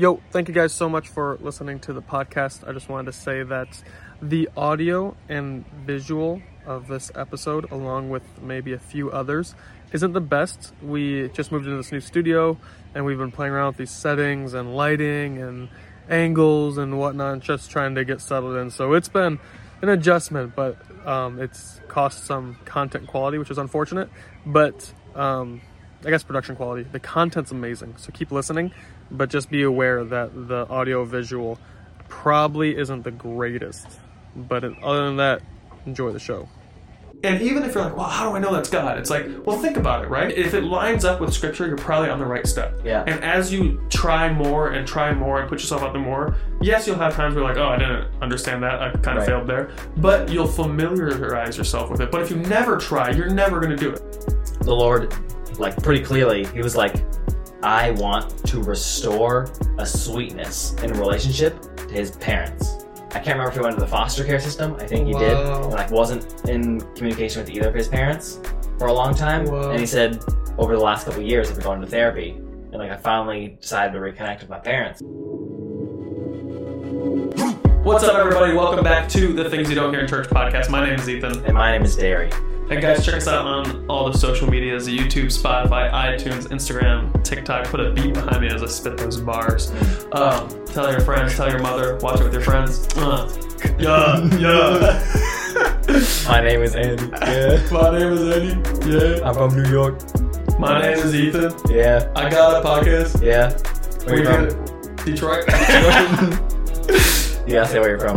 Yo, thank you guys so much for listening to the podcast. I just wanted to say that the audio and visual of this episode, along with maybe a few others, isn't the best. We just moved into this new studio and we've been playing around with these settings and lighting and angles and whatnot, just trying to get settled in. So it's been an adjustment, but um, it's cost some content quality, which is unfortunate. But um, I guess production quality. The content's amazing, so keep listening, but just be aware that the audio visual probably isn't the greatest. But other than that, enjoy the show. And even if you're like, well, how do I know that's God? It's like, well, think about it, right? If it lines up with Scripture, you're probably on the right step. Yeah. And as you try more and try more and put yourself out there more, yes, you'll have times where you're like, oh, I didn't understand that. I kind of Right. failed there. But you'll familiarize yourself with it. But if you never try, you're never going to do it. the Lord, like pretty clearly, he was like, I want to restore a sweetness in a relationship to his parents. I can't remember if he went to the foster care system. I think he did. Wow. And like wasn't in communication with either of his parents for a long time. Wow. And he said over the last couple years, I've been going to therapy. And like I finally decided to reconnect with my parents. What's up, everybody? Welcome back to the Things You Don't Hear in Church podcast. My name is Ethan. And my name is Derry. And guys, check us out on all the social medias YouTube, Spotify, iTunes, Instagram, TikTok. Put a beat behind me as I spit those bars. Um, tell your friends, tell your mother, watch it with your friends. Uh, yeah, yeah. My name is Andy. Yeah. My name is Eddie. Yeah. I'm from New York. My name is Ethan. Yeah. I got a podcast. Yeah. Where you We're from? good. Detroit. You gotta say where you're from.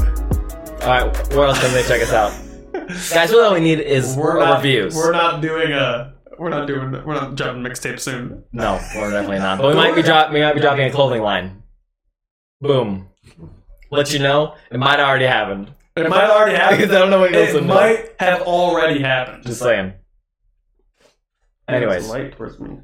Alright, where else can they check us out? Guys, really all we need is we're not, reviews. We're not doing a. We're not doing. We're not dropping mixtape soon. No, we're definitely not. But we might be drop we might be dropping a clothing line. Boom. Let you know, it might have already happened. It might already happen. Because I don't know what goes It might have already happened. Just saying. Anyways. light towards me.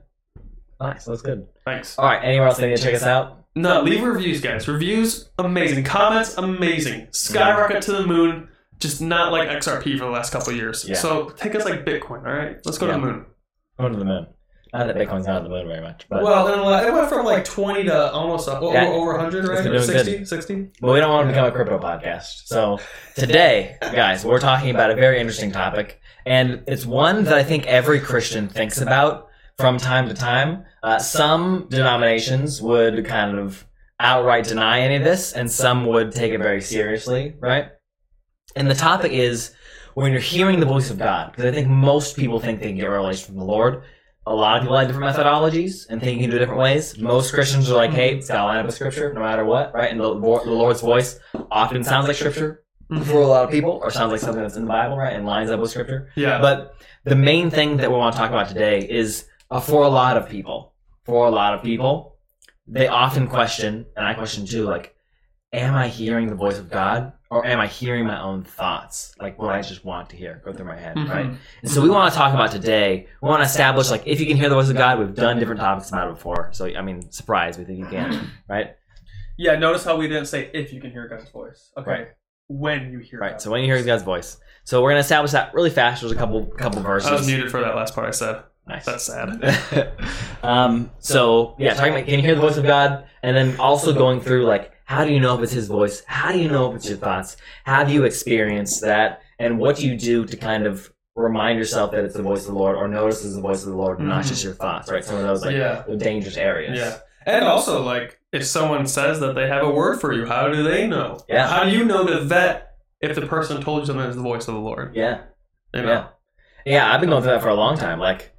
Nice, that's good. Thanks. Alright, anywhere else they need to check us out? No, leave reviews, guys. Reviews, amazing. Comments, amazing. Skyrocket to the moon. Just not like XRP for the last couple of years. Yeah. So take us like Bitcoin. All right, let's go to the moon. Going to the moon. Not that Bitcoin's not on the moon very much. But, Well, then it went from like twenty to almost uh, over, Yeah. over 100, right? It's been Or doing 60, 60? but we don't want to become a crypto podcast. So today, guys, we're talking about a very interesting topic, and it's one that I think every Christian thinks about from time to time. Uh, some denominations would kind of outright deny any of this, and some would take it very seriously, right? And the topic is when you're hearing the voice of God, because I think most people think they can get revelation from the Lord. A lot of people have different methodologies and think you can do it different ways. Most Christians are like, hey, it's got to line up with Scripture no matter what, right? And the, the Lord's voice often sounds like Scripture for a lot of people, or sounds like something that's in the Bible, right? And lines up with Scripture. Yeah. But the main thing that we want to talk about today is uh, for a lot of people, for a lot of people, they often question, and I question too, like, am I hearing the voice of God or am I hearing my own thoughts? Like what I just want to hear go through my head, Mhm. right? And so we want to talk about today, we want to establish, like, if you can hear the voice of God, we've done different topics about it before. So, I mean, surprise, we think you can, right? yeah. Notice how we didn't say if you can hear God's voice. Okay. Right. When you hear. Right. God's So when you hear God's voice. So we're going to establish that really fast. There's a couple couple verses. I was muted for that last part I said. Nice. That's sad. um, so yeah, talking about can you hear the voice of God, and then also going through like how do you know if it's His voice? How do you know if it's your thoughts? How do you experience that? And what do you do to kind of remind yourself that it's the voice of the Lord, or notice it's the voice of the Lord, not Mhm. just your thoughts? Right. Some of those like Yeah. dangerous areas. Yeah. And also, like, if someone says that they have a word for you, how do they know? Yeah. How do you know that that if the person told you something is the voice of the Lord? Yeah. You know? Yeah. Yeah, I've been going through that for a long time. Like,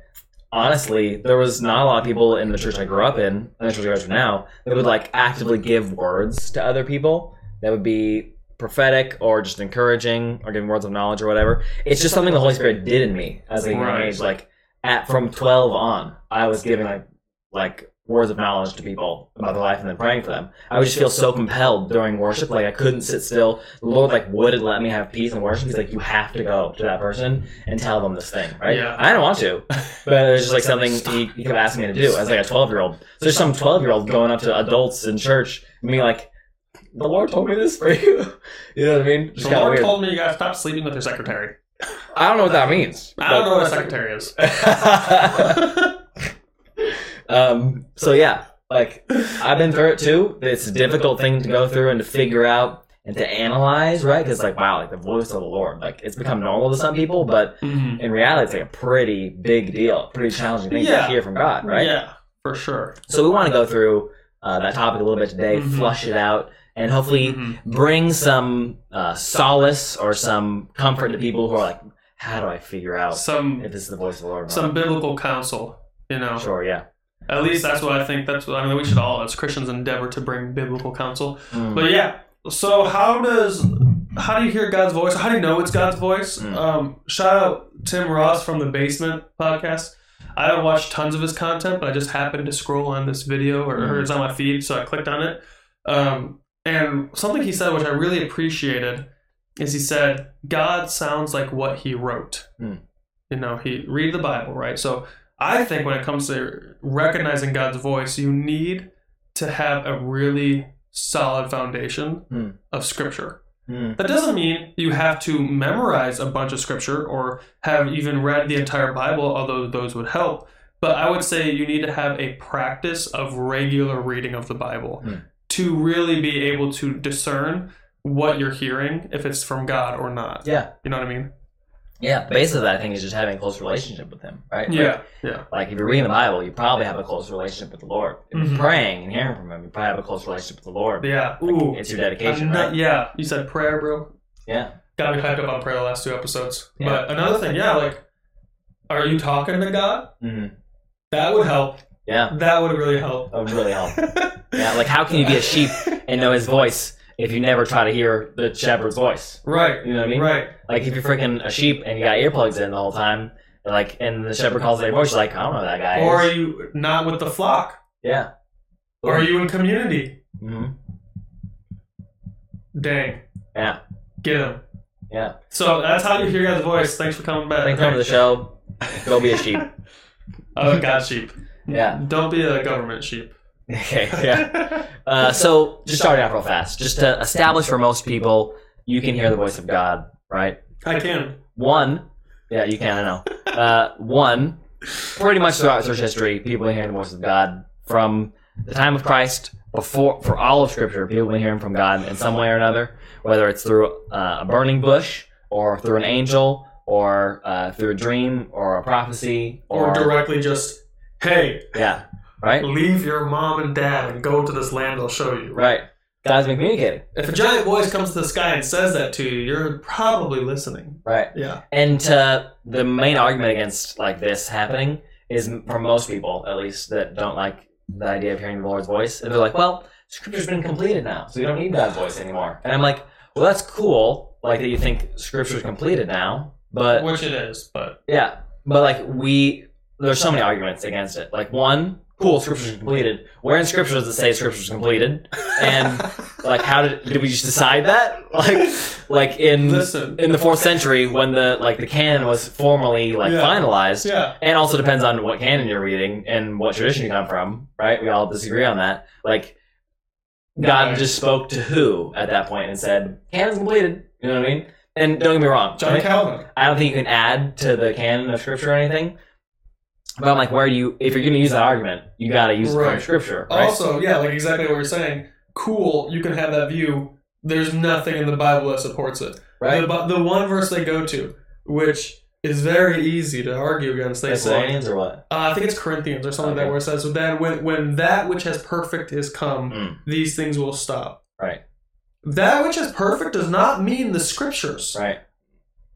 honestly, there was not a lot of people in the church I grew up in, and the church I go to now, that would like actively give words to other people that would be prophetic or just encouraging or giving words of knowledge or whatever. It's just something the Holy Spirit did in me as a young age. Like, at from 12 on, I was giving like, like words of knowledge to people about their life and then praying for them. I would just feel so compelled during worship, like I couldn't sit still. The Lord like wouldn't let me have peace in worship. He's like, you have to go to that person and tell them this thing, right? Yeah. I don't want to, but it was just like something he, he kept asking me to do as like a twelve year old. So there's some twelve year old going up to adults in church and being like, "The Lord told me this for you." You know what I mean? Just The Lord weird. told me you gotta stop sleeping with your secretary. I don't know what that means. I don't know what a secretary is. um, so yeah, like I've been through it too. It's a difficult thing to go through and to figure out and to analyze, right? Because like wow, like the voice of the Lord, like it's become normal to some people, but Mhm. in reality, it's like a pretty big deal, pretty challenging thing Yeah. to hear from God, right? Yeah, for sure. So we want to go through uh, that topic a little bit today, Mhm. flush it out, and hopefully Mhm. bring some uh, solace or some comfort to people who are like, how do I figure out Some if this is the voice of the Lord? or not?" some biblical counsel, you know. Sure, yeah. At least that's what I think. That's what I mean. We should all, as Christians, endeavor to bring biblical counsel. Mm. But yeah. So how does how do you hear God's voice? How do you know it's God's voice? Mm. Um, shout out Tim Ross from the Basement podcast. I don't watch tons of his content, but I just happened to scroll on this video or, or Mm. it's on my feed, so I clicked on it. Um, and something he said, which I really appreciated, is he said, God sounds like what he wrote. Mm. You know, he read the Bible, right? So I think when it comes to recognizing God's voice, you need to have a really solid foundation Mm. of scripture. Mm. That doesn't mean you have to memorize a bunch of scripture or have even read the entire Bible, although those would help. But I would say you need to have a practice of regular reading of the Bible Hmm. to really be able to discern what you're hearing, if it's from God or not. Yeah, You know what I mean? Yeah. The base of that, I think, is just having a close relationship with Him, right? Yeah. Yeah. Like, like if you're reading the Bible, you probably have a close relationship with the Lord. If Mhm. you're praying and hearing from Him, you probably have a close relationship with the Lord. Yeah. Like, Ooh. it's your dedication, not- right? yeah. You said prayer, bro. Yeah. Got me hyped up on prayer the last two episodes. Yeah. But another thing, yeah, like, are you talking to God? hmm That would help. Yeah. That would really help. That would really help. Yeah. Like, how can you be a sheep and know His voice if you never try to hear the shepherd's voice? Right. You know what I mean? Right. Like if you're freaking a sheep and you got earplugs in the whole time, like, and the shepherd calls their voice, you're like, I don't know that guy Or are you not with the flock? yeah. Or are you in community? hmm Dang. Yeah. Get him. Yeah. So that's how you hear God's voice. Thanks for coming back. Thanks for coming to the show. Go be a sheep. Oh, God sheep. Yeah. Don't be a government sheep. Okay. Yeah. Uh, so just starting off real fast, just to establish for most people, you can hear the voice of God, right? I can. One, yeah, you can. I know. Uh, one, pretty much throughout church history, people have been hearing the voice of God from the time of Christ before for all of Scripture. People have been hearing from God in some way or another, whether it's through uh, a burning bush or through an angel or uh, through a dream or a prophecy Or directly just, hey, yeah, right, leave your mom and dad and go to this land I'll show you. right. God's been communicating, If a giant voice comes to the sky and says that to you, you're probably listening. right. Yeah. And uh, the main argument against like this happening is for most people, at least, that don't like the idea of hearing the Lord's voice. And they're like, "Well, Scripture's been completed now, so we don't need God's voice anymore." And I'm like, "Well, that's cool, like that you think Scripture's completed now, but Which it is, but yeah, but like we, there's so many arguments against it. Like one, cool, Scripture's completed. Where in Scripture does it say Scripture's completed? And like, how did did we just decide that? Like, like in listen. in the fourth century when the like the canon was formally like Yeah. finalized Yeah. and also depends on what canon you're reading and what tradition you come from right we all disagree on that like god Right. just spoke to who at that point and said canon's completed you know what i mean and don't get me wrong John I, Calvin. I don't think you can add to the canon of scripture or anything but i'm like where do you if you're going to use that argument you got to use Right. scripture right Also, yeah, like exactly what you're saying. Cool, you can have that view. There's nothing in the Bible that supports it. right The, the one verse they go to, which is very easy to argue against, they say, Thessalonians or what uh, I think it's Corinthians or something Okay. that, where it says, "So then, when when that which has perfect is come, Mm. these things will stop." right That which is perfect does not mean the scriptures. right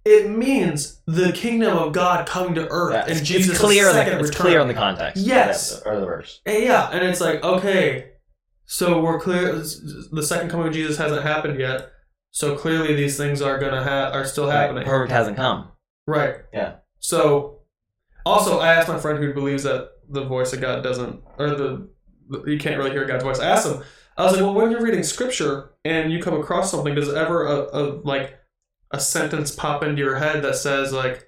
It means the kingdom of God coming to earth Yeah, and it's, Jesus' it's clear in second the, it's return. clear in the context Yes. or the verse And yeah, and it's like, okay, so we're clear. The second coming of Jesus hasn't happened yet, so clearly these things are gonna ha- are still happening, Right. perfect hasn't come right? Yeah. So, also, I asked my friend who believes that the voice of God doesn't, or the you can't really hear God's voice. I asked him. I was like, well, when you're reading scripture and you come across something, does ever a, a like a sentence pop into your head that says like,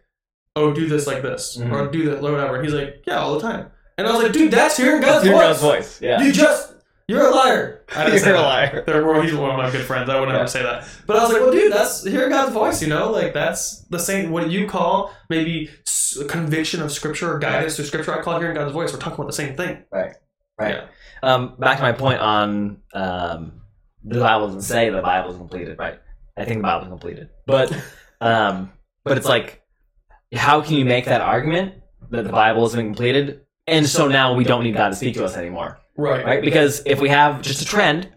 "Oh, do this like this," Mhm. or "Do that," whatever? And he's like, "Yeah, all the time." And I was like, "Dude, that's hearing God's Hear voice." God's voice. Yeah. You just you're a liar. I didn't you're a that. liar. They're, well, he's one of my good friends. I would never Yeah. say that. But I was like, well, dude, that's hearing God's voice. You know, like that's the same. What you call maybe conviction of Scripture or guidance through Scripture, I call hearing God's voice. We're talking about the same thing. Right. Right. Yeah. Um, back to my point on um, the Bible doesn't say the Bible is completed, right? I think the Bible is completed, but um, but it's like, how can you make that argument that the Bible has been completed, and so now we don't need God to speak to us anymore, Right. right? Because if we have just a trend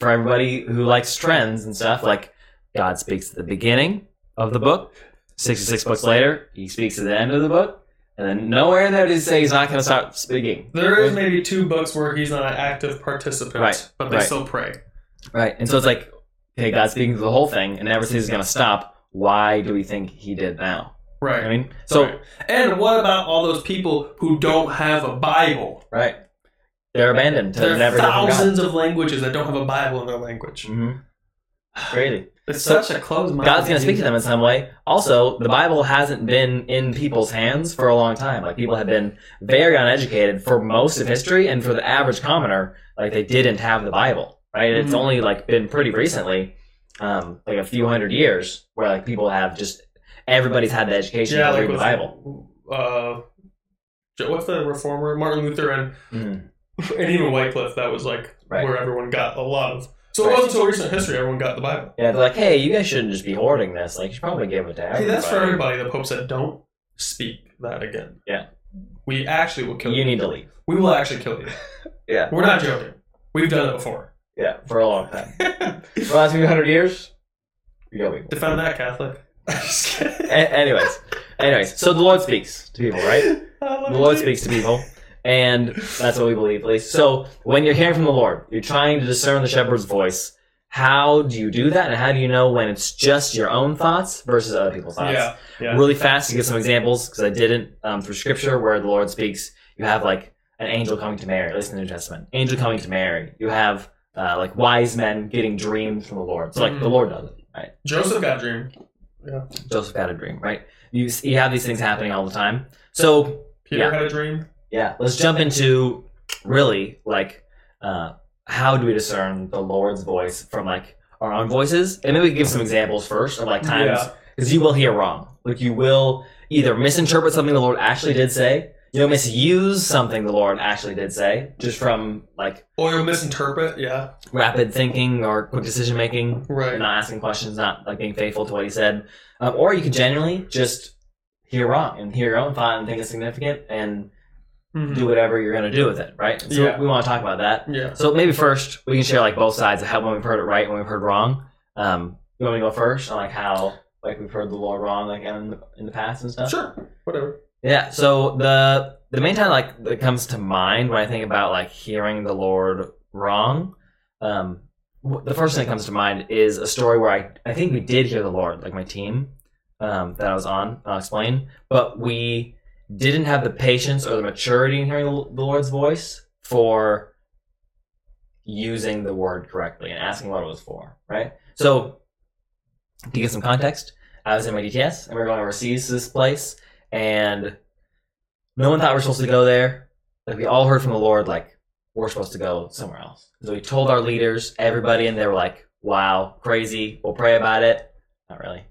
for everybody who likes trends and stuff, like God speaks at the beginning of the book, sixty-six books later, He speaks at the end of the book, and then nowhere in there does He say He's not going to start speaking. There is maybe two books where he's not an active participant, Right, but they right. still pray. Right. And so it's like, okay, God's speaking through the whole thing and never says he's going to stop. Why do we think he did now? Right. I mean, so, Right. and what about all those people who don't have a Bible? right. They're abandoned to There are never hear from God. thousands of languages that don't have a Bible in their language. hmm Crazy. It's such a closed mind. God's going to speak to them in some way. Also, the Bible hasn't been in people's hands for a long time. Like, people have been very uneducated for most of history, and for the average commoner, like, they didn't have the Bible, right? It's Mhm. only, like, been pretty recently, um, like a few hundred years, where, like, people have just, everybody's had the education Yeah, to like read the Bible. Uh, what's the reformer? Martin Luther and Mhm. and even Wycliffe. That was like Right. where everyone got a lot of. So Right. it wasn't so recent history. Everyone got the Bible. Yeah, they're like, hey, you guys shouldn't just be hoarding this. Like, you should probably give it to Hey, everybody. that's for everybody. The Pope said, "Don't speak that again." Yeah. we actually will kill you. You need to leave. We will actually kill you. Yeah. We're not joking. We've done it before. Yeah, for a long time. For the last few hundred years, you go people. Defend that Catholic. A- anyways, anyways, so the Lord speaks to people, right? The Lord speaks to people, and that's what we believe, at least. So when you're hearing from the Lord, you're trying to discern the shepherd's voice. How do you do that, and how do you know when it's just your own thoughts versus other people's thoughts? Yeah, yeah. really fast to give some examples because I didn't um, through scripture where the Lord speaks. You have like an angel coming to Mary, at least in the New Testament. Angel coming to Mary. You have uh, like wise men getting dreams from the Lord. So like the Mhm. Lord does it, right? Joseph got a dream. Yeah. Joseph had a dream, right? You you have these things happening all the time. So Peter Yeah. had a dream. yeah, let's jump into really like uh, how do we discern the Lord's voice from like our own voices, and maybe we can give some examples first of like times Yeah. because you will hear wrong. Like you will either misinterpret something the Lord actually did say, you'll misuse something the Lord actually did say, just from like Or you'll misinterpret. Yeah. rapid thinking or quick decision making, Right. not asking questions, not like being faithful to what He said, um, or you can genuinely just hear wrong and hear your own thought and think it's significant and Mhm. do whatever you're going to do with it, right? So Yeah. we want to talk about that. Yeah. So maybe first we can share like both sides of how when we've heard it right and when we've heard wrong. Um, you want me to go first on like how like we've heard the Lord wrong like in the, in the past and stuff? Sure. Whatever. Yeah. So the the main time like that comes to mind when I think about like hearing the Lord wrong, um, the first thing that comes to mind is a story where I I think we did hear the Lord like my team um, that I was on. I'll explain, but we didn't have the patience or the maturity in hearing the, the Lord's voice for using the word correctly and asking what it was for. Right. So to get some context, I was in my DTS and we were going overseas to this place and no one thought we were supposed to go there. Like we all heard from the Lord, like we're supposed to go somewhere else. So we told our leaders, everybody, and they were like, "Wow, crazy. We'll pray about it." Not really.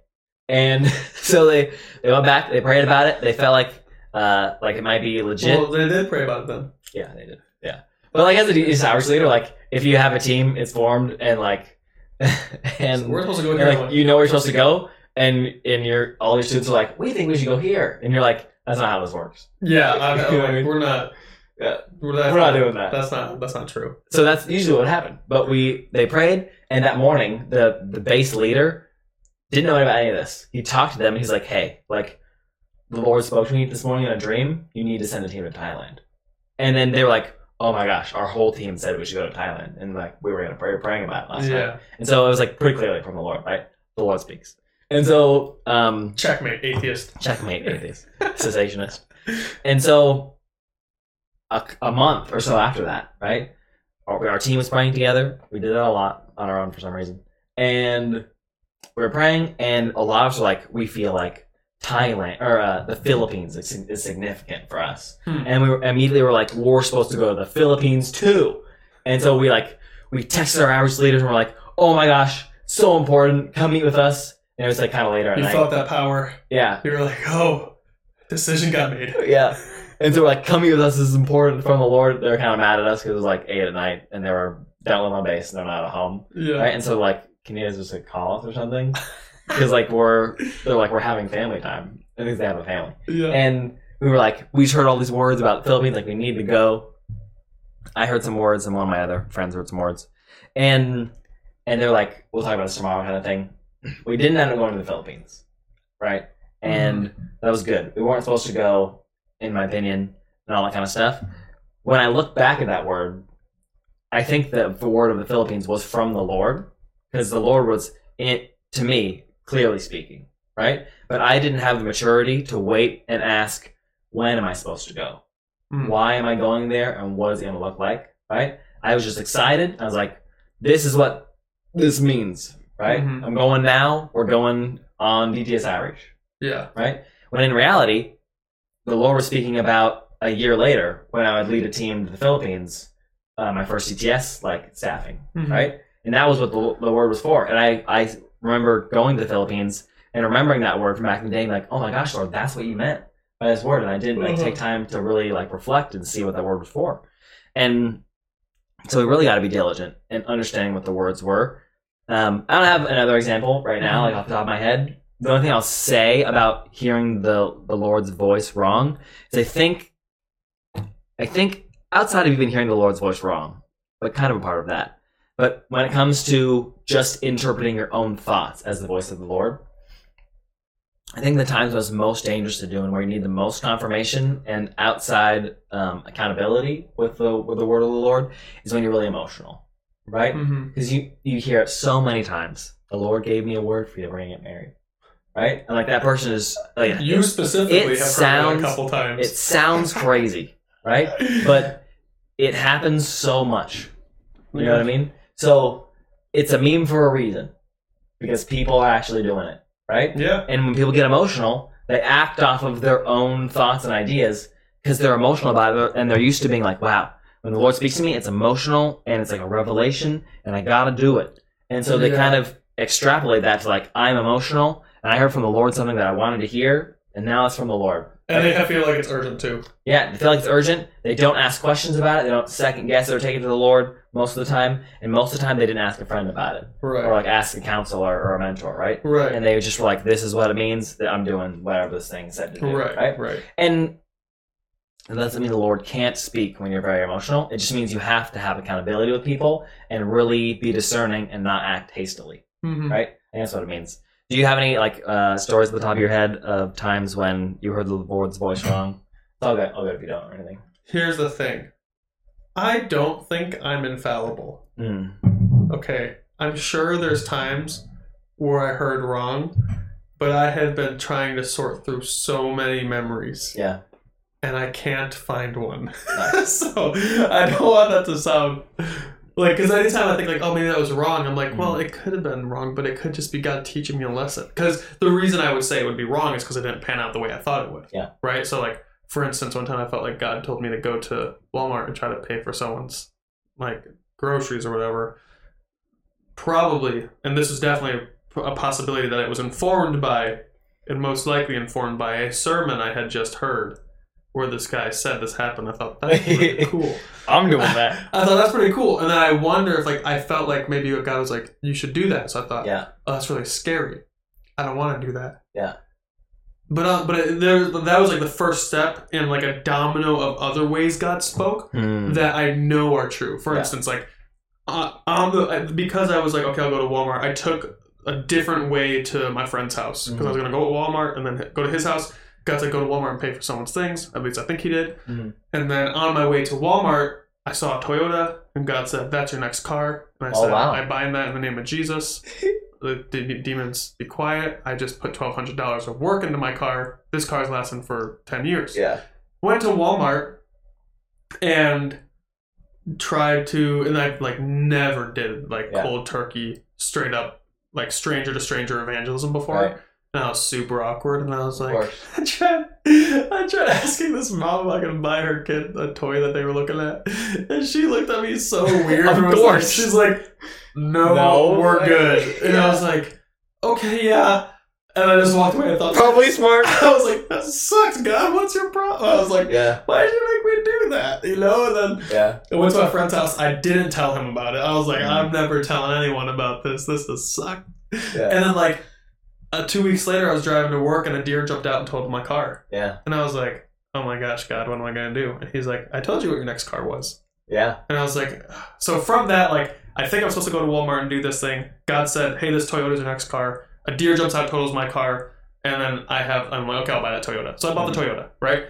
And so they they went back. They prayed about it. They felt like uh like it might be legit. Well, they did pray about it then. yeah, they did. Yeah, but like as a outreach leader, like if you have a team, it's formed, and like and So we're supposed to go and, like you know where you're supposed to go, and and your all your students are like, "We think we should go here," and you're like, "That's not how this works." yeah, I'm, know I'm what I like, mean? we're not. Yeah. We're, We're not doing that. That's not. That's not true. So that's usually what happened. But we they prayed, and that morning the the base leader didn't know about any of this. He talked to them, and he's like, "Hey, like the Lord spoke to me this morning in a dream. You need to send a team to Thailand." And then they were like, "Oh my gosh, our whole team said we should go to Thailand," and like we were gonna pray, praying about it last yeah. night. And so it was like pretty clearly from the Lord, right? The Lord speaks. And so um, Checkmate, atheist. checkmate atheist, cessationist. And so a, a month or so after that, right? Our, our team was praying together. We did it a lot on our own for some reason. And we were praying, and a lot of us were like, we feel like Thailand or uh, the Philippines is, is significant for us. Hmm. And we were, immediately were like, we're supposed to go to the Philippines too. And so we like, we texted our outreach leaders and we're like, oh my gosh, so important. Come meet with us. And it was like kind of later at You night. felt that power. yeah. You were like, oh, decision got made. Yeah. And so we're like, coming with us is important from the Lord. They're kind of mad at us because it was like eight at night and they were down on base and they're not at home. Yeah. Right? And so like, can you guys just like call us or something? Because like we're they're like we're having family time. I think they have a family. Yeah. And we were like, we just heard all these words about the Philippines, like we need to go. I heard some words, and one of my other friends heard some words, and and they're like, we'll talk about this tomorrow, kind of thing. We didn't end up going to the Philippines, right? And that was good. We weren't supposed to go, in my opinion, and all that kind of stuff. When I look back at that word, I think that the word of the Philippines was from the Lord, because the Lord was in to me clearly speaking, right? But I didn't have the maturity to wait and ask, when am I supposed to go? Mm. Why am I going there? And what is it going to look like? Right? I was just excited. I was like, this is what this means, right? Mhm. I'm going now. We're going on DTS Outreach, Yeah. right? When in reality, the Lord was speaking about a year later when I would lead a team to the Philippines, uh, my first CTS, like staffing Mhm. right? And that was what the, the word was for. And I, I remember going to the Philippines and remembering that word from back in the day, like, oh my gosh, Lord, that's what you meant by this word. And I didn't like take time to really like reflect and see what that word was for. And so we really got to be diligent in understanding what the words were. Um, I don't have another example right now, like off the top of my head. The only thing I'll say about hearing the the Lord's voice wrong is I think, I think outside of even hearing the Lord's voice wrong, but kind of a part of that. But when it comes to just interpreting your own thoughts as the voice of the Lord, I think the times it's most dangerous to do and where you need the most confirmation and outside um, accountability with the with the word of the Lord is when you're really emotional, right? Mm-hmm. Because you you hear it so many times. The Lord gave me a word for you to bring get married, right? And like that person is oh, like You specifically it have heard sounds- that a couple times. it sounds crazy, right? But it happens so much. You know what I mean? So it's a meme for a reason because people are actually doing it, right? yeah. And when people get emotional, they act off of their own thoughts and ideas because they're emotional about it and they're used to being like, wow, when the Lord speaks to me, it's emotional and it's like a revelation and I gotta do it. And so they Yeah. kind of extrapolate that to like, I'm emotional and I heard from the Lord something that I wanted to hear and now it's from the Lord. And they feel like it's urgent too. Yeah, they feel like it's urgent. They don't ask questions about it. They don't second guess it or take it to the Lord most of the time. And most of the time, they didn't ask a friend about it Right. or like ask a counselor or a mentor, right? right. And they just were like, "This is what it means that I'm doing whatever this thing said to do." right. right? Right. And it doesn't mean the Lord can't speak when you're very emotional. It just means you have to have accountability with people and really be discerning and not act hastily. Mhm. Right? I think that's what it means. Do you have any like uh, stories at the top of your head of times when you heard the Lord's voice wrong? It's all good. All good if you don't or anything. Here's the thing. I don't think I'm infallible. Mm. Okay. I'm sure there's times where I heard wrong, but I had been trying to sort through so many memories Yeah. And I can't find one. Nice. so I don't want that to sound like because anytime I think like oh maybe that was wrong, I'm like well Mhm. it could have been wrong, but it could just be God teaching me a lesson. Because the reason I would say it would be wrong is because it didn't pan out the way I thought it would. Yeah. Right. So like for instance, one time I felt like God told me to go to Walmart and try to pay for someone's like groceries or whatever. Probably, and this is definitely a possibility that it was informed by, and most likely informed by a sermon I had just heard, where this guy said this happened. I thought that's pretty cool. I'm doing that. I thought that's pretty cool, and then I wonder if like I felt like maybe a guy was like, "You should do that." So I thought, Yeah. "Oh, that's really scary. I don't want to do that." Yeah. But uh, but it, there that was like the first step in like a domino of other ways God spoke Hmm. that I know are true. For Yeah. instance, like uh, on the because I was like, okay, I'll go to Walmart. I took a different way to my friend's house because I was gonna go to Walmart and then go to his house. Got to go to Walmart and pay for someone's things. At least I think he did. Mhm. And then on my way to Walmart, I saw a Toyota, and God said, "That's your next car." And I Oh, said, wow. "I bind that in the name of Jesus." the de- demons be quiet. I just put twelve hundred dollars of work into my car. This car's lasting for ten years Yeah. went to Walmart and tried to and I like never did like Yeah. cold turkey straight up like stranger to stranger evangelism before. Right. And I was super awkward and I was like. I tried I tried asking this mom if I could buy her kid a toy that they were looking at. And she looked at me so weird. Of was like- course. she's like, No, No we're way." good. And I was like, Okay, yeah. And I just walked away. I thought, Probably smart. I was like, that sucks, God. What's your problem? I was like, Yeah. why did you make me do that? You know, and then Yeah. I went to my friend's house. I didn't tell him about it. I was like, Mhm. I'm never telling anyone about this. This does suck. Yeah. And then like uh, two weeks later, I was driving to work and a deer jumped out and totaled my car. Yeah. And I was like, oh my gosh, God, what am I gonna do? And he's like, I told you what your next car was. Yeah. And I was like, so from that, like, I think I'm supposed to go to Walmart and do this thing. God said, hey, this Toyota's your next car. A deer jumps out, and totals my car, and then I have, I'm like, okay, I'll buy that Toyota. So I bought the Toyota, right?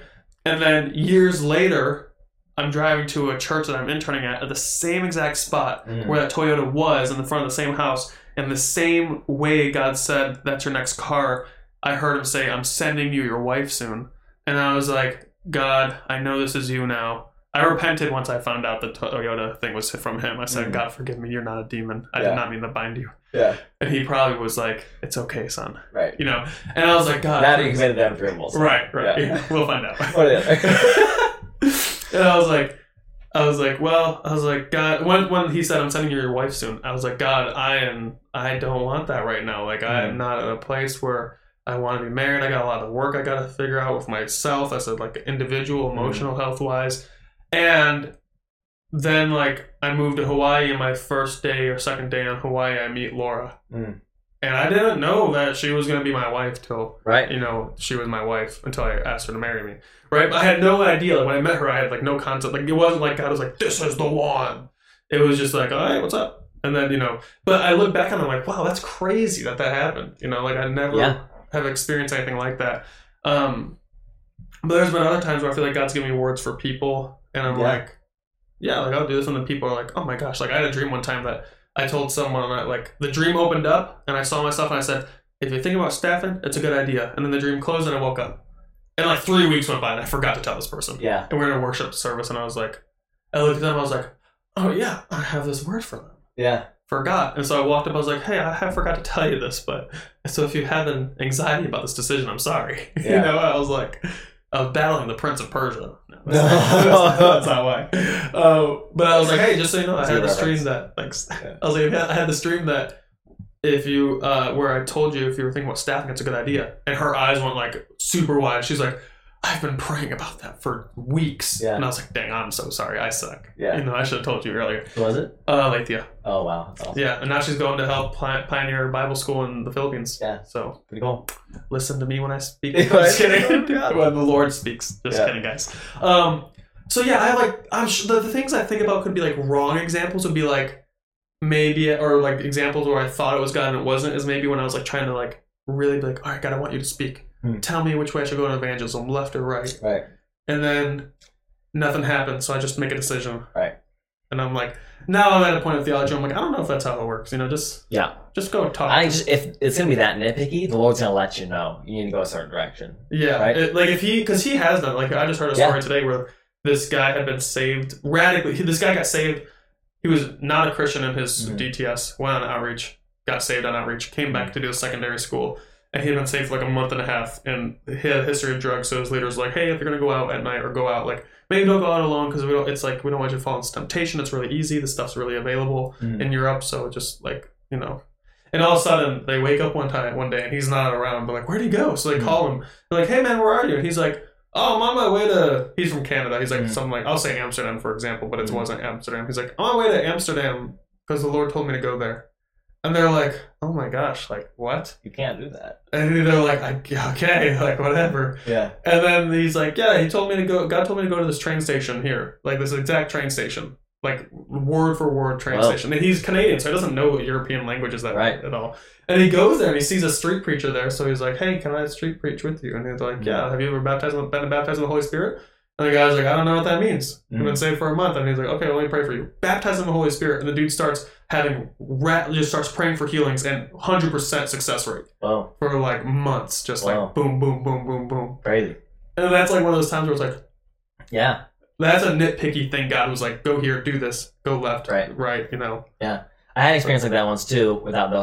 And then years later, I'm driving to a church that I'm interning at at the same exact spot Mhm. where that Toyota was in the front of the same house. And the same way God said, that's your next car, I heard him say, I'm sending you your wife soon. And I was like, God, I know this is you now. I repented once I found out the Toyota thing was from him. I said, Mhm. God, forgive me. You're not a demon. I Yeah. did not mean to bind you. Yeah. And he probably was like, it's okay, son. Right. You know? And I was like, God. That you committed them dreamables. Right, right. Yeah. Yeah. We'll find out. What is it? and I was like, I was like, well, I was like, God. When when he said, "I'm sending you your wife soon," I was like, God, I am, I don't want that right now. Like, I am Mhm. not at a place where I want to be married. I got a lot of work I got to figure out with myself. I said, like, individual, emotional, health wise, and then like I moved to Hawaii, and my first day or second day in Hawaii, I meet Laura, Mm. And I didn't know that she was gonna be my wife till Right. you know, she was my wife until I asked her to marry me. Right? But I had no idea. Like when I met her, I had like no concept. Like it wasn't like God was like, "This is the one." It was just like, "All right, what's up?" And then you know, but I look back and I'm like, "Wow, that's crazy that that happened." You know, like I never Yeah. have experienced anything like that. Um, but there's been other times where I feel like God's giving me words for people, and I'm Yeah. like, "Yeah, like I'll do this," and then people are like, "Oh my gosh!" Like I had a dream one time that I told someone like the dream opened up, and I saw myself, and I said, if you're thinking about staffing, it's a good idea. And then the dream closed and I woke up. And like three weeks went by and I forgot to tell this person. Yeah. And we we're in a worship service and I was like, I looked at them I was like, oh yeah, I have this word for them. Yeah. Forgot. And so I walked up, I was like, hey, I have forgot to tell you this, but so if you have an anxiety about this decision, I'm sorry. you Yeah. know, I was like, I was battling the Prince of Persia. No, that's, that's not why. Uh, but I was like, hey, just so you know, I had the stream that, thanks. Yeah. I was like, I had this stream that if you, uh, where I told you if you were thinking about staffing, it's a good idea. And her eyes went like super wide. She's like, I've been praying about that for weeks. Yeah. And I was like, dang, I'm so sorry. I suck. Yeah. You know, I should have told you earlier. Who was it? Uh, Lathia. Oh wow, that's awesome. Yeah. And now she's going to help pioneer Bible school in the Philippines. Yeah. So Pretty cool. listen to me when I speak. I'm just kidding. when the Lord speaks. Just Yeah. kidding, guys. Um, so yeah, I like. I'm sh- the, the things I think about could be like wrong examples. Would be like maybe or like examples where I thought it was God and it wasn't. Is maybe when I was like trying to like really be like, all right, God, I want you to speak. Hmm. Tell me which way I should go in evangelism, left or right. Right. And then nothing happens, so I just make a decision. Right. And I'm like, now I'm at a point of theology. I'm like, I don't know if that's how it works. You know, just Yeah. just go talk. I think just if it's gonna be that nitpicky, the Lord's gonna let you know you need to go a certain direction. Yeah, Right? it- like if he, because he has done. Like I just heard a Yeah. story today where this guy had been saved radically. he- This guy got saved. He was not a Christian in his Mhm. DTS. Went on outreach, got saved on outreach, came back to do a secondary school, and he had been safe for like a month and a half. And he had a history of drugs. So his leader was like, "Hey, if you're gonna go out at night or go out, like maybe don't go out alone because we don't. It's like we don't want you to fall into temptation. It's really easy. The stuff's really available Mhm. in Europe. So just like you know." And all of a sudden, they wake up one time, one day, and he's not around. They're like, "Where'd he go?" So they Mhm. call him. They're like, "Hey man, where are you?" And he's like, "Oh, I'm on my way to." He's from Canada. He's like Mhm. something like I'll say Amsterdam for example, but it Mhm. wasn't Amsterdam. He's like, "I'm on my way to Amsterdam because the Lord told me to go there." And they're like, "Oh my gosh, like what?" You can't do that. And they're like, yeah, "Okay, like whatever." Yeah. And then he's like, "Yeah, he told me to go. God told me to go to this train station here, like this exact train station." Like word for word train Wow. station, and he's Canadian, so he doesn't know European languages that Right. at all. And he goes there and he sees a street preacher there, so he's like, "Hey, can I street preach with you?" And he's like, "Yeah, have you ever baptized been baptized in the Holy Spirit?" And the guy's like, "I don't know what that means. I've Mhm. been saved for a month." And he's like, "Okay, well, let me pray for you. Baptized in the Holy Spirit." And the dude starts having rat, just starts praying for healings and hundred percent success rate Whoa. for like months, just Wow. like boom, boom, boom, boom, boom. Crazy. And that's like one of those times where it's like, Yeah. that's a nitpicky thing. God was like, "Go here, do this, go left, Right. right." You know, Yeah, I had an experience like that once too, without the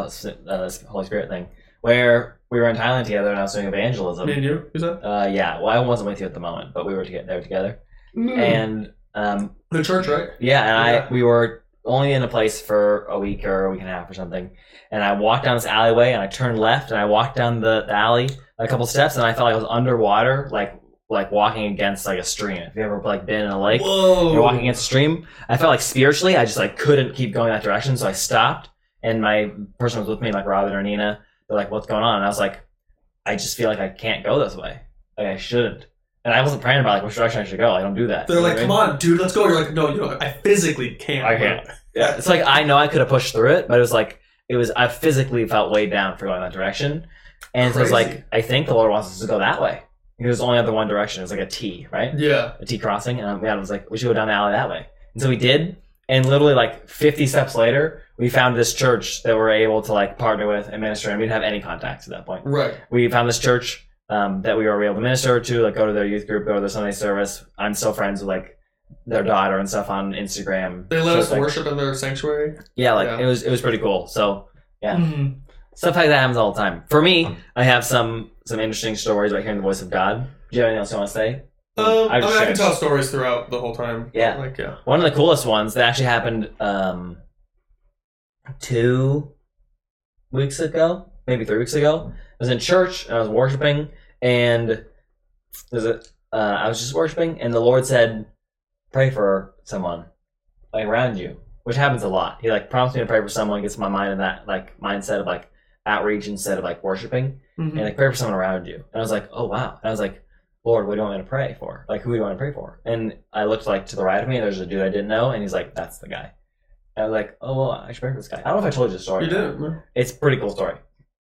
uh, this Holy Spirit thing, where we were in Thailand together and I was doing evangelism. me and you, who's that? Uh, yeah. Well, I wasn't with you at the moment, but we were to get there together. Mm. And um, the church, right? yeah, and Yeah. I we were only in a place for a week or a week and a half or something. And I walked down this alleyway and I turned left and I walked down the, the alley a couple steps and I felt like I was underwater, like like walking against like a stream. If you ever like been in a lake, Whoa. you're walking against a stream. I felt like spiritually, I just like couldn't keep going that direction, so I stopped. And my person was with me, like Robin or Nina. They're like, "What's going on?" And I was like, "I just feel like I can't go this way. Like I shouldn't." And I wasn't praying about like which direction I should go. I don't do that. They're You know like, what I come mean? on, dude, let's go. You're like, no, you know, I physically can't. I can't. Yeah, it's like I know I could have pushed through it, but it was like it was I physically felt weighed down for going that direction, and so it was like I think the Lord wants us to go that way. There's only other one direction. It's like a T, right? Yeah. A T crossing, and um, Adam was like, "We should go down the alley that way." And so we did, and literally like 50 steps later, we found this church that we're able to like partner with and minister, and we didn't have any contacts at that point. Right. We found this church um, that we were able to minister to, like go to their youth group, go to their Sunday service. I'm still friends with like their daughter and stuff on Instagram. They let So us like- worship in their sanctuary. yeah, like Yeah. it was it was pretty cool. So Yeah. Mhm. stuff like that happens all the time. For me, I have some some interesting stories about hearing the voice of God. Do you have anything else you want to say? Um, I, mean, I can tell stories throughout the whole time. Yeah. Like, yeah. One of the coolest ones that actually happened um, two weeks ago, maybe three weeks ago. I was in church and I was worshiping, and there's a uh, I was just worshiping, and the Lord said, "Pray for someone like around you," which happens a lot. He like prompts me to pray for someone, gets my mind in that like mindset of like outreach instead of like worshiping, Mhm. and like pray for someone around you. And I was like, "Oh wow!" And I was like. Lord, what do you want me to pray for? Like, who do you want to pray for? And I looked like to the right of me, and there's a dude I didn't know, and he's like, "That's the guy." And I was like, "Oh well, I should pray for this guy." I don't know if I told you the story. You didn't. It's a pretty cool story,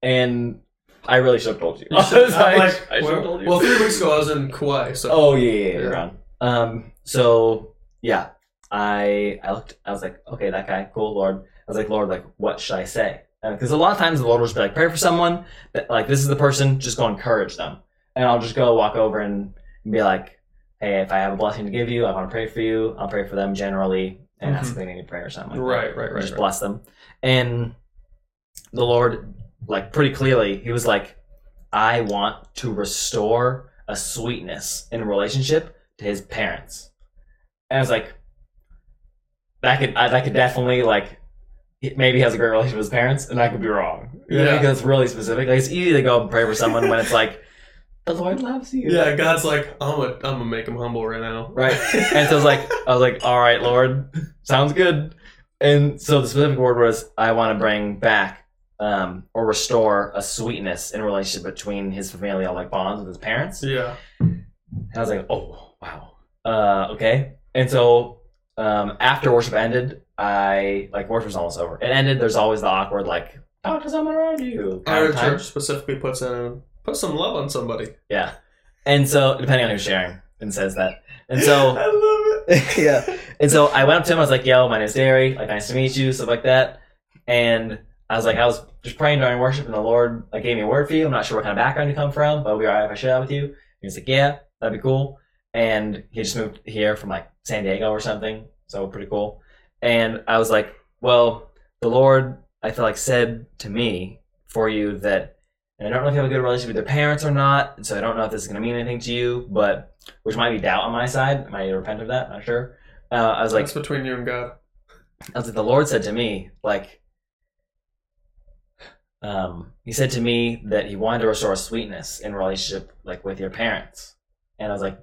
and I really should have told you. You should- I was like, like, I should have well, told you. well, three weeks ago I was in Kauai, so oh yeah, yeah, yeah, Yeah. you're on. Um, so yeah, I I looked. I was like, okay, that guy, cool, Lord. I was like, Lord, like, what should I say? Because a lot of times the Lord will just be like, pray for someone. That, like, this is the person. Just go encourage them, and I'll just go walk over and be like, hey, if I have a blessing to give you, I want to pray for you. I'll pray for them generally, and ask Mhm. if they need prayer or something. like that right, right, right. just right. bless them. And the Lord, like pretty clearly, He was like, I want to restore a sweetness in a relationship to His parents. And I was like, that could I, that could definitely like maybe he has a great relationship with his parents, and I could be wrong. You Yeah. because it's really specific. Like it's easy to go and pray for someone when it's like the Lord loves you. Yeah, God's like, I'm gonna, I'm gonna make him humble right now. Right. And so I was like, I was like, all right, Lord, sounds good. And so the specific word was, I want to bring back um, or restore a sweetness in relationship between his familial like bonds with his parents. yeah. And I was like, oh wow, uh, okay. And so um, after worship ended, I like worship was almost over. It ended. There's always the awkward like talk to someone around you. Our church specifically puts in, put some love on somebody. Yeah. And so depending on who's sharing and says that. And so I love it. yeah. And so I went up to him. I was like, "Yo, my name's Derry. Like, nice to meet you." Stuff like that. And I was like, I was just praying during worship, and the Lord like gave me a word for you. I'm not sure what kind of background you come from, but it'll be alright if I share that with you. And he was like, "Yeah, that'd be cool." And he just moved here from like San Diego or something, so pretty cool. And I was like, "Well, the Lord, I feel like said to me for you that." And I don't know if you have a good relationship with your parents or not, so I don't know if this is going to mean anything to you, but which might be doubt on my side. I might repent of that. Not sure. Uh, I was like, That's between you and God. I was like, the Lord said to me, like, um, He said to me that He wanted to restore sweetness in relationship, like with your parents. And I was like,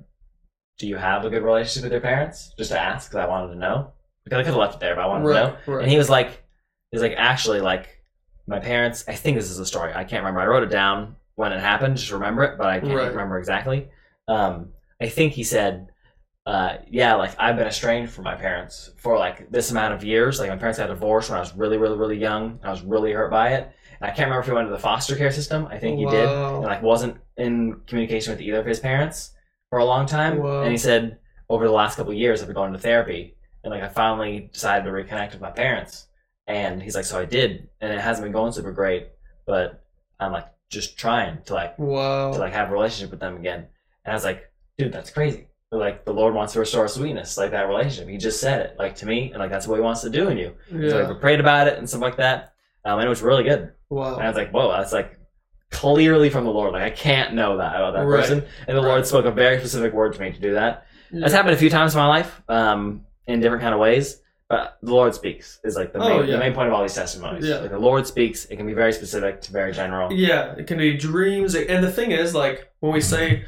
do you have a good relationship with your parents? Just to ask, because I wanted to know. Because I could have left it there, but I wanted to know. Right, right. And he was like, he was like, actually, like, my parents, I think this is a story. I can't remember. I wrote it down when it happened, just remember it, but I can't Right. remember exactly. Um, I think he said, uh, yeah, like, I've been estranged from my parents for like this amount of years. Like, my parents got divorced when I was really, really, really young. I was really hurt by it. I can't remember if he went to the foster care system. I think he did. Wow. And like, wasn't in communication with either of his parents for a long time. Wow. And he said, over the last couple of years, I've been going to therapy. And like, I finally decided to reconnect with my parents. And he's like, so I did, and it hasn't been going super great, but I'm like just trying to like Wow. to like have a relationship with them again. And I was like, dude, that's crazy. But, like the Lord wants to restore sweetness, like that relationship. He just said it, like to me, and like that's what He wants to do in you. So yeah. we prayed about it and stuff like that, um, and it was really good. Wow. And I was like, whoa, that's like clearly from the Lord. Like I can't know that about that Right. person. And the Right. Lord spoke a very specific word to me to do that. Yeah. That's happened a few times in my life, um, in different kind of ways. but the Lord speaks is like the Oh, main, yeah. the main point of all these testimonies. Yeah. Like the Lord speaks. It can be very specific to very general. Yeah, it can be dreams, and the thing is, like when we say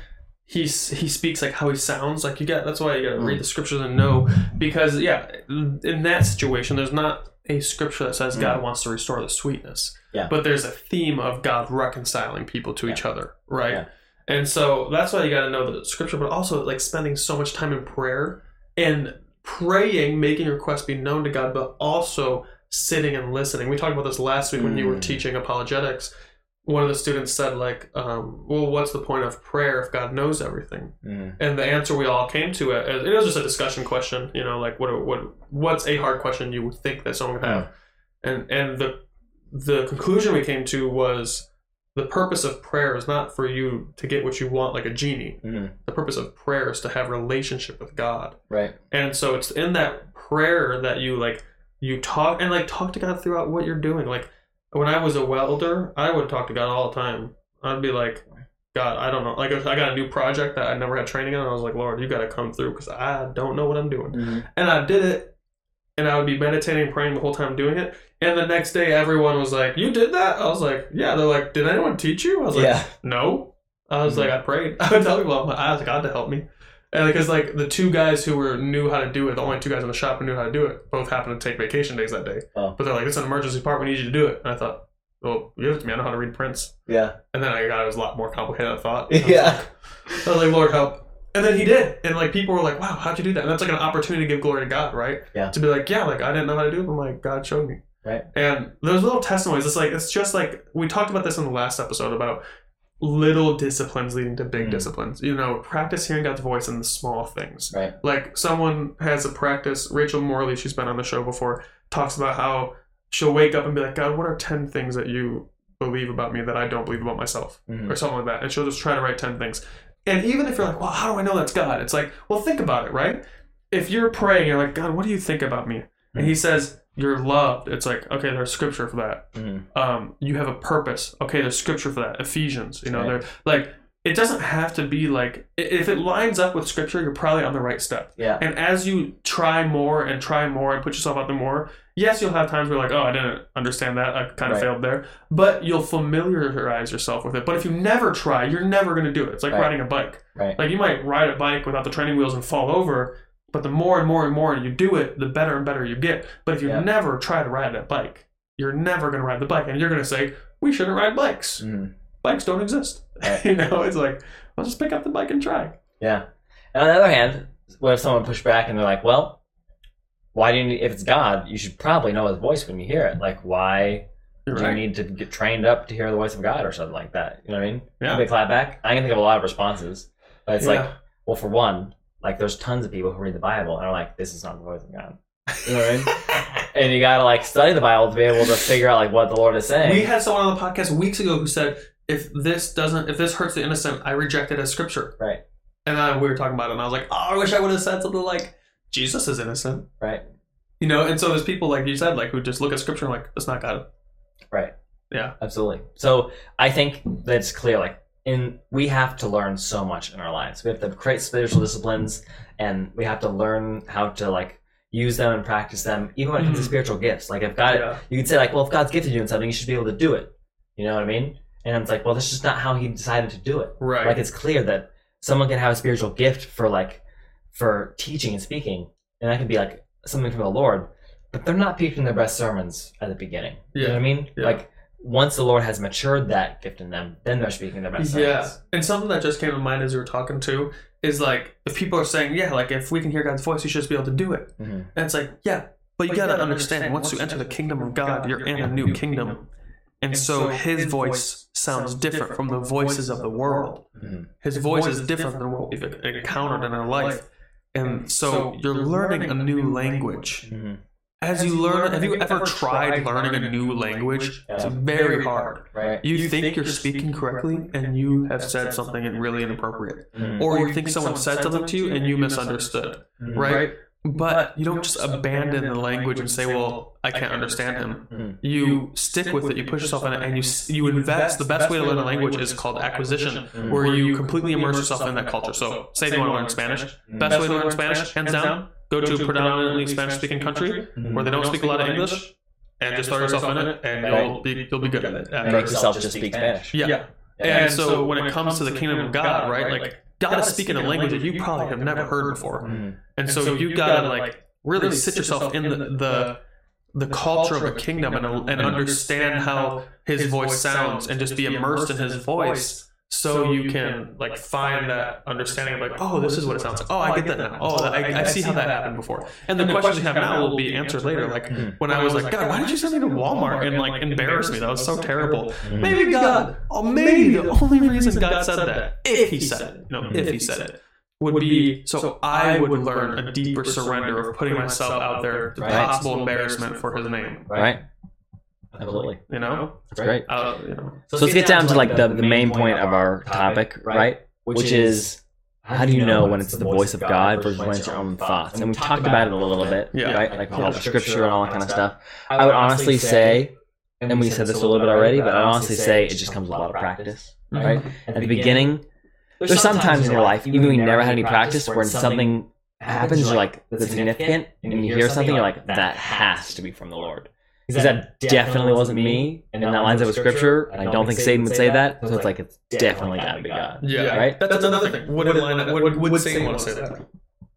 he's he speaks like how he sounds, like you got that's why you got to Mm. read the scriptures and know because yeah, in that situation, there's not a scripture that says God wants to restore the sweetness, Mm. Yeah. but there's a theme of God reconciling people to each other, right? Yeah. And so that's why you got to know the scripture, but also like spending so much time in prayer and praying, making requests be known to God, but also sitting and listening. We talked about this last week when you were Mm. teaching apologetics. One of the students said, like, um, well, what's the point of prayer if God knows everything? Mm. And the answer we all came to it, it was just a discussion question, you know, like what what what's a hard question you would think that someone would have, and and the the conclusion we came to was the purpose of prayer is not for you to get what you want like a genie. Mm. The purpose of prayer is to have relationship with God. Right. And so it's in that prayer that you like you talk and like talk to God throughout what you're doing. Like when I was a welder, I would talk to God all the time. I'd be like, God, I don't know. Like I got a new project that I never had training on. I was like, Lord, you got to come through because I don't know what I'm doing. Mhm. And I did it, and I would be meditating, and praying the whole time doing it. And the next day, everyone was like, "You did that?" I was like, "Yeah." They're like, "Did anyone teach you?" I was like, Yeah. no. I was Mhm. like, I prayed. I would tell people, I asked God to help me. And because like the two guys who were knew how to do it, the only two guys in the shop who knew how to do it, both happened to take vacation days that day. Oh. But they're like, it's an emergency part. We need you to do it. And I thought, well, give it to me. I know how to read prints. Yeah. And then I got it was a lot more complicated than I thought. I Yeah. like- I was like, Lord, help. And then he did. And like people were like, wow, how'd you do that? And that's like an opportunity to give glory to God, right? Yeah. To be like, yeah, like I didn't know how to do it, but like God showed me. Right. And those little testimonies, it's like it's just like we talked about this in the last episode about little disciplines leading to big Mm. disciplines. You know, practice hearing God's voice in the small things. Right. Like someone has a practice, Rachel Morley, she's been on the show before, talks about how she'll wake up and be like, God, what are 10 things that you believe about me that I don't believe about myself? Mhm. Or something like that. And she'll just try to write 10 things. And even if you're like, well, how do I know that's God? It's like, well, think about it, right? If you're praying, you're like, God, what do you think about me? And he says, you're loved. It's like, okay, there's scripture for that Mhm. um, you have a purpose. Okay, there's scripture for that. Ephesians, you know, Right. they're like it doesn't have to be like if it lines up with scripture, you're probably on the right step. Yeah. And as you try more and try more and put yourself out there more, yes, you'll have times where you're like, oh, I didn't understand that. I kind of Right. failed there. But you'll familiarize yourself with it. But if you never try, you're never going to do it. It's like Right. riding a bike. Right. Like you might ride a bike without the training wheels and fall over, but the more and more and more you do it, the better and better you get. But if you Yeah. never try to ride that bike, you're never going to ride the bike, and you're going to say, "We shouldn't ride bikes. Mhm. Bikes don't exist." Right. you know, it's like, "I'll just pick up the bike and try." Yeah. And on the other hand, what if someone pushed back and they're like, well, why do you need, if it's God, you should probably know his voice when you hear it. Like, why You're do right. you need to get trained up to hear the voice of God or something like that? You know what I mean? Yeah. A clap back. I can think of a lot of responses. But it's Yeah. like, well, for one, like there's tons of people who read the Bible and are like, this is not the voice of God. You know what I mean? and you gotta like study the Bible to be able to figure out like what the Lord is saying. we had someone on the podcast weeks ago who said, "If this doesn't, if this hurts the innocent, I reject it as scripture." Right. And then we were talking about it, and I was like, "Oh, I wish I would have said something like." Jesus is innocent, Right. you know, and so there's people like you said, like who just look at scripture and like, it's not God. Right. Yeah. Absolutely. So I think that it's clear, like, in we have to learn so much in our lives. We have to create spiritual disciplines, and we have to learn how to like use them and practice them, even when it comes to Mhm. spiritual gifts. Like, if God, Yeah. you could say like, well, if God's gifted you in something, you should be able to do it. You know what I mean? And it's like, well, that's just not how He decided to do it. Right. Like, it's clear that someone can have a spiritual gift for like for teaching and speaking, and that can be like something from the Lord, but they're not preaching their best sermons at the beginning. Yeah. You know what I mean? Yeah. Like once the Lord has matured that gift in them, then they're speaking their best Yeah, sermons. and something that just came to mind as you were talking to is like if people are saying, yeah, like if we can hear God's voice, you should just be able to do it. Mhm. And it's like, yeah, but you gotta understand, once you enter the kingdom of God, you're in a new kingdom, and so His voice sounds different from the voices of the world. Mhm. His voice is different than what we've encountered in our life, and so you're learning a new language. Mhm. As you learn, have you ever tried learning a new language? It's Yeah. very hard. Right. You think you're speaking correctly, and you have said something really inappropriate. Mhm. Or you think someone said something to you and you misunderstood, Mhm. right? But you don't just abandon the language and say, "Well, I can't understand him." Mhm. You stick with it. You push yourself in it, and you you invest. The best way to learn a language is called acquisition, where you completely immerse yourself in that culture. So, say you want to learn Spanish. Best way to learn Spanish, hands down, go to a predominantly Spanish speaking country where they don't mm-hmm. speak a lot of English, and just throw yourself in it, and you'll be you'll be mm-hmm. good. At it. And make yourself just speak Spanish. Yeah. And so when it comes to the kingdom of God, right? Like God is speaking a language that you probably have never heard before. Mm. And so you gotta like really sit yourself in the the, the culture of a kingdom and, and understand how his voice sounds and just be immersed in his voice so you can like find that understanding of like oh this is what it sounds like. Oh I get that now. Oh I, I see how that happened before. and the questions you have now will be answered later. like mm-hmm. when I was like God why did you send me to Walmart and like embarrass me? That was so terrible. Maybe God oh maybe the only reason God said that if he said it no mm-hmm. if he said it. would be so I would learn a deeper surrender of putting myself out there to possible embarrassment for his name. Right? Absolutely. You know, That's great. uh, you know. So let's get down to like the, the main point of our topic, right? Which is how do you know when it's the voice of God versus when it's your own thoughts? And we've talked about it a little bit, Yeah. right? Like with all the scripture and all that kind of stuff. I would honestly say, and we said this a little bit already, but I'd honestly say it just comes with a lot of practice, right? At the beginning, there's some times in your life, even when you never had any practice, when something happens, you're like, that's significant, and you hear something, you're like, that has to be from the Lord. Because that definitely wasn't me, and that lines up with scripture, and I don't think Satan would say that, so it's like, it's definitely gotta be God. Yeah, Right? That's another thing. Would it line up? Would, would Satan want to say that?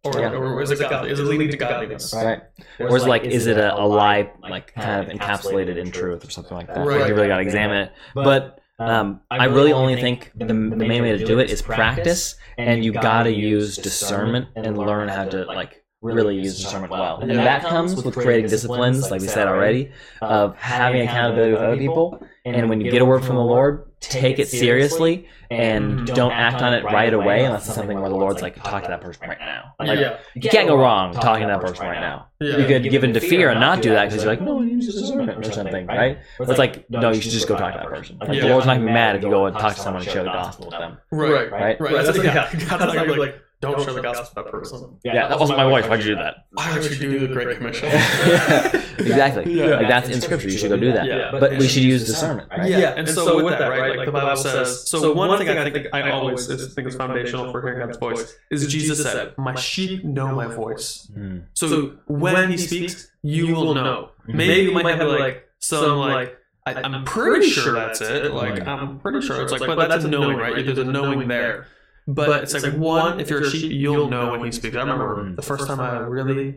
Or, Yeah. or is it God? Is it leading to godliness? Right. Or is like, is it a, a lie, like kind of encapsulated in truth or something like that? Right. You really got to examine it. But um, I really only think the, the main way to do it is practice, and you got to use discernment and learn how to like really use discernment well. And Yeah. that comes with creating disciplines, like we said already, of having accountability with other people. And when you get a word from the Lord, take it seriously and don't act on it right away unless it's something where the Lord's like, talk to that person right now. Like, yeah. you can't go wrong talking to that person right now. Yeah. You could give in to fear and not do that because you're like, no, use discernment or something, right? But it's like, no, you should just go talk to that person. Like, The Lord's not gonna be mad if you go and talk to someone and share the gospel to them. Right. Right? Right. That's the. Yeah. God's not gonna be like, don't share the gospel to that person. Yeah, that wasn't my wife. Why'd you do that? Why would you do the Great Commission? exactly. Yeah. Like that's in scripture. You should go do that. Yeah. But we should use discernment, right? Yeah, and so with that, right? Like the Bible says. So one thing I think I always think is foundational for hearing God's voice is Jesus said, "My sheep know my voice." Mm. So when He speaks, you will know. Maybe you might have like some like. I, I'm pretty sure that's it. Like I'm pretty sure it's like, but that's a knowing, right? There's a knowing there. But it's like one, if you're a sheep, you'll know when he speaks. I remember the first time I really,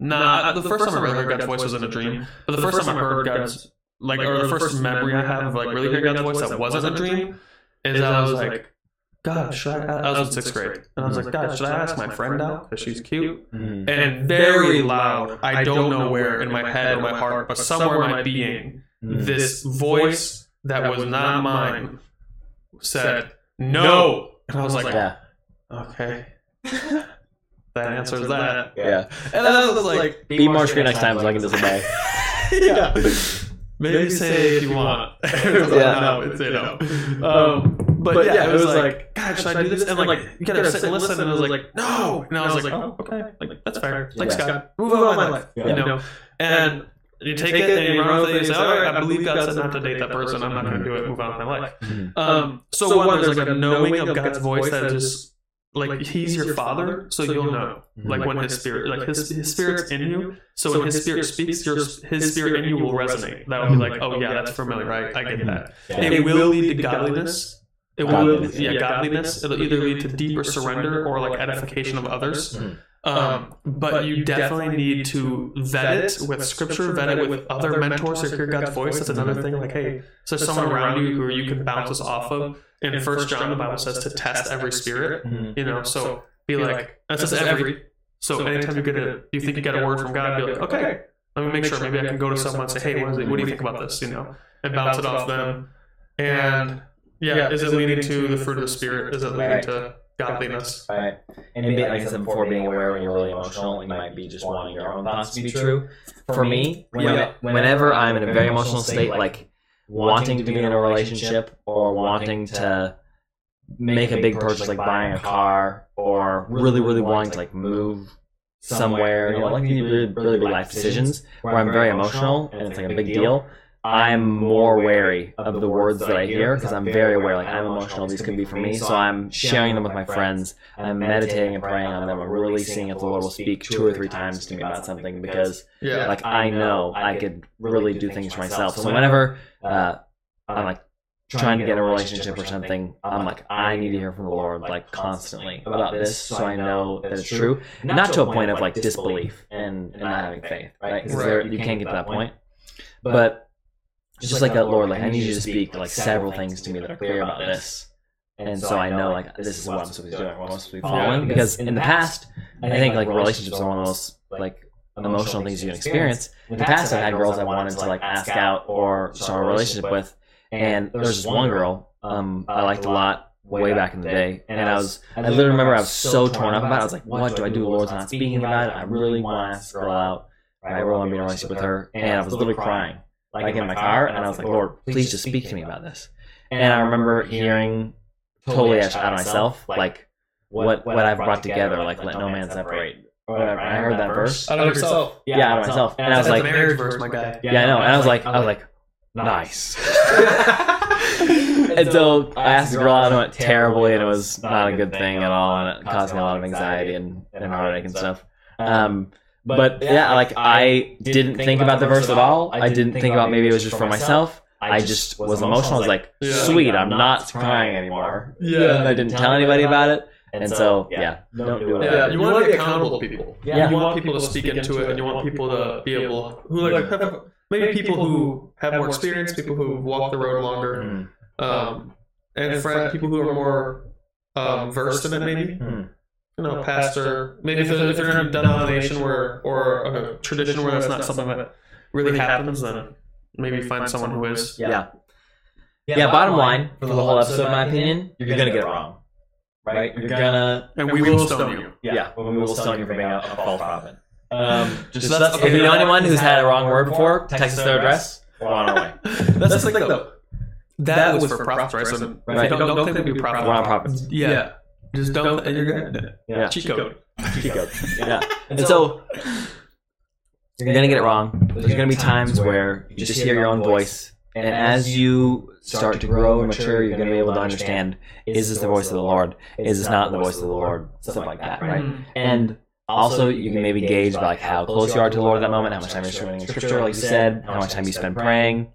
nah, the first time I really heard God's voice was in a dream. But the first time I heard God's, like, or the first memory I have of like really hearing God's voice that wasn't a dream, is I was like, God, should I? I was in sixth grade, and I was like, God, should I ask my friend out because she's cute? Mm. And very loud, I don't know where in my head or my heart, but somewhere in my being, Mm. this voice that was not mine said no, and I was like, Yeah. okay, that answers that. Yeah. yeah. And then I was like, Be more screen next time so I can disobey. yeah. Maybe say if you want. Yeah. no, say no. Um, but, yeah, it was like, God, should I do this? And like, you gotta sit and listen. And I was like, no. And I was like, oh, okay, like that's fair. Thanks, Yeah. God. Move on with my life. You know. And you take it and you run with it. And you say, all right, I believe God said not to date that person. I'm not going to do it. Move on with my life. Mhm. Um, so, one, there's like a knowing of God's voice that just like He's your Father, so you'll know. Like when His Spirit, like His His Spirit's in you, so when His Spirit speaks, your His Spirit in you will resonate. That will be like, oh yeah, that's familiar, right? I get that. It will lead to godliness. It will, Godliness. yeah, godliness. It'll either lead to deeper surrender or like edification of others. Mhm. Um, but you definitely need to vet it with scripture, vet it with other mentors that hear God's voice. That's another thing. Like, hey, so there's someone around you who you can bounce this off of. In First John, the Bible says to test every spirit. Mhm. You know, so be like, that says every. So anytime you get a, you think you get a word from God, be like, okay, let me make sure. Maybe I can go to someone and say, hey, what, is it, what do you think about this? You know, and bounce it off them. And yeah, is it leading to the fruit of the spirit? Is it leading to godliness? Right. And being, like I said before, being aware when you're really emotional, you might be just wanting your own thoughts to be true. For me, when, Yeah. whenever I'm in a very emotional state, like wanting to be in a relationship or wanting to make a big purchase, like buying a car, or really, really wanting to like move somewhere, you know, like really, really big life decisions where I'm very emotional and it's like a big deal. I'm more wary of the words that I hear because I'm very aware. Like I'm emotional. These could be for me, so I'm sharing them with my friends. I'm meditating and praying on them. I'm really seeing if the Lord will speak two or three times to me about something because, Yeah. like, I know I could really do things for myself. So whenever uh, I'm like trying to get a relationship or something, I'm like, I need to hear from the Lord like constantly about this, so I know that it's true. Not to a point of like disbelief and, and not having faith, right? Because Right. you can't get to that point. But just like that, Lord, like I need you to speak like several things to me that are clear about this. And so I know like this is what I'm supposed to be doing, what I'm supposed to be following. Because in the past, I think like relationships are one of the most like emotional things you can experience. In the past, I've had girls I wanted to like ask out or start a relationship with, and there was just one girl um, I liked a lot way back in the day, and I was I literally remember I was so torn up about it. I was like, what do I do? The Lord's not speaking about it. I really want to ask this girl out. I really want to be in a relationship with her, and I was literally crying like in my car, and I was like, Lord, please just speak to me about this. And I remember hearing totally out of myself, like what what I've brought together, like let no man separate. Whatever. I heard that verse. Out of yourself. Yeah, out of myself. And I was That's like, a marriage verse, my guy. yeah, I know. And I was like, I was like, nice. and so I asked the girl out, and it went terribly, and it was not a good thing at all, and it caused me a lot of anxiety and, and heartache and stuff. Um, but yeah, like I didn't think about the verse at all. I didn't think about maybe it was just for myself. I just was emotional. I was like, Yeah. sweet, I'm not crying anymore. Yeah. And I didn't tell anybody about it. And so, yeah, don't do it. Yeah, you want to be accountable to people. Yeah. You want people to speak into it, and you want people to be able who like have, maybe people who have more experience, people who walk the road longer, Mm. um, and friend, people who are more um, versed in it, maybe. You know, pastor. Maybe if they're, if they're in a denomination where or a tradition where that's not something that really happens, then maybe find someone who is. Yeah. Yeah, bottom line for the whole episode, in my opinion, you're gonna get it wrong. Right? You're gonna And we will stone you. yeah, we will stone you for being a, a false prophet. Um, just So that's- if you know anyone who's had a wrong word before, text us their address. We're on our way. That's the thing, though. That was for prophets, right? So Right. don't, don't think we be prophets. We're not prophets. Yeah. Just don't, and you're good. Yeah. Cheat code. Cheat code. Yeah. And so you're gonna get it wrong. There's gonna be times where you just hear your own voice, and as you start to grow and mature, you're gonna be able to understand: is this the voice of the Lord? Is this not the voice of the Lord? Stuff like that, right? And also, you can maybe gauge by like how close you are to the Lord at that moment, how much time you're spending in Scripture, like you said, how much time you spend praying,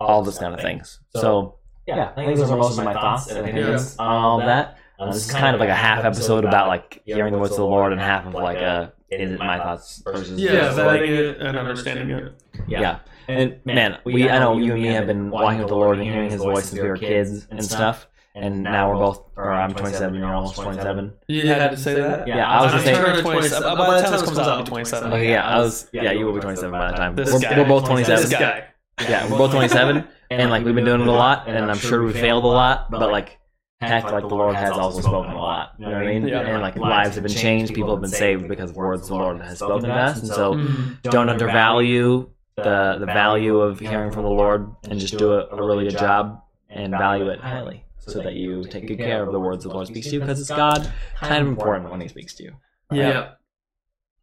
all those kind of things. So, yeah, I think those are most of my thoughts and opinions on all of that. Uh, this is kind of like a half episode about like hearing the voice of the Lord, and half of like a is it my thoughts versus Yeah, this, like- it and understanding it. yeah. And man, we I know you and me have been walking with the Lord and hearing His voice since we were kids and stuff. And now we're both, or I'm 27, you're almost 27. You had to say that? Yeah, I was I'm turning 27. By the time this comes out, I'll be 27. Okay, yeah, I was, yeah, you will be 27 by the time. This We're, guy. we're both 27. This guy. Yeah, we're both 27, and like we've been doing it a lot, and I'm sure we failed a lot, but like, heck, like the Lord has also spoken a lot. You know what I mean? Yeah. And like lives have been changed, people have been saved because of words the Lord has spoken to us, and so Mhm. don't undervalue the the value of hearing from the Lord, and just do a, a really good job and value it highly, so that you take good care of the words the Lord speaks to you, because it's God kind of important when He speaks to you. Yeah.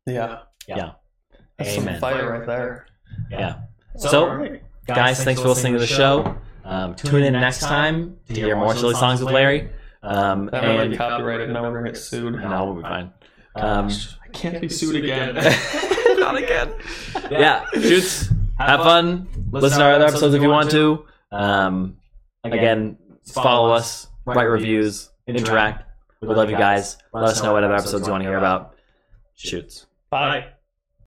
Yeah. Yeah. That's Amen. some fire right there. Yeah. So. Alright. guys, thanks for listening to the show. Um, tune in next time to hear more silly songs with Larry. Um, That might be and copyrighted. Now we're gonna get sued. no, we'll be fine. Um, I can't be sued again. not again. Yeah, shoots. Have fun. Listen to our other episodes if you want to. Um, again, follow us, write reviews, interact. We love you guys. Let us know what other episodes you want to hear about. Shoots. Bye.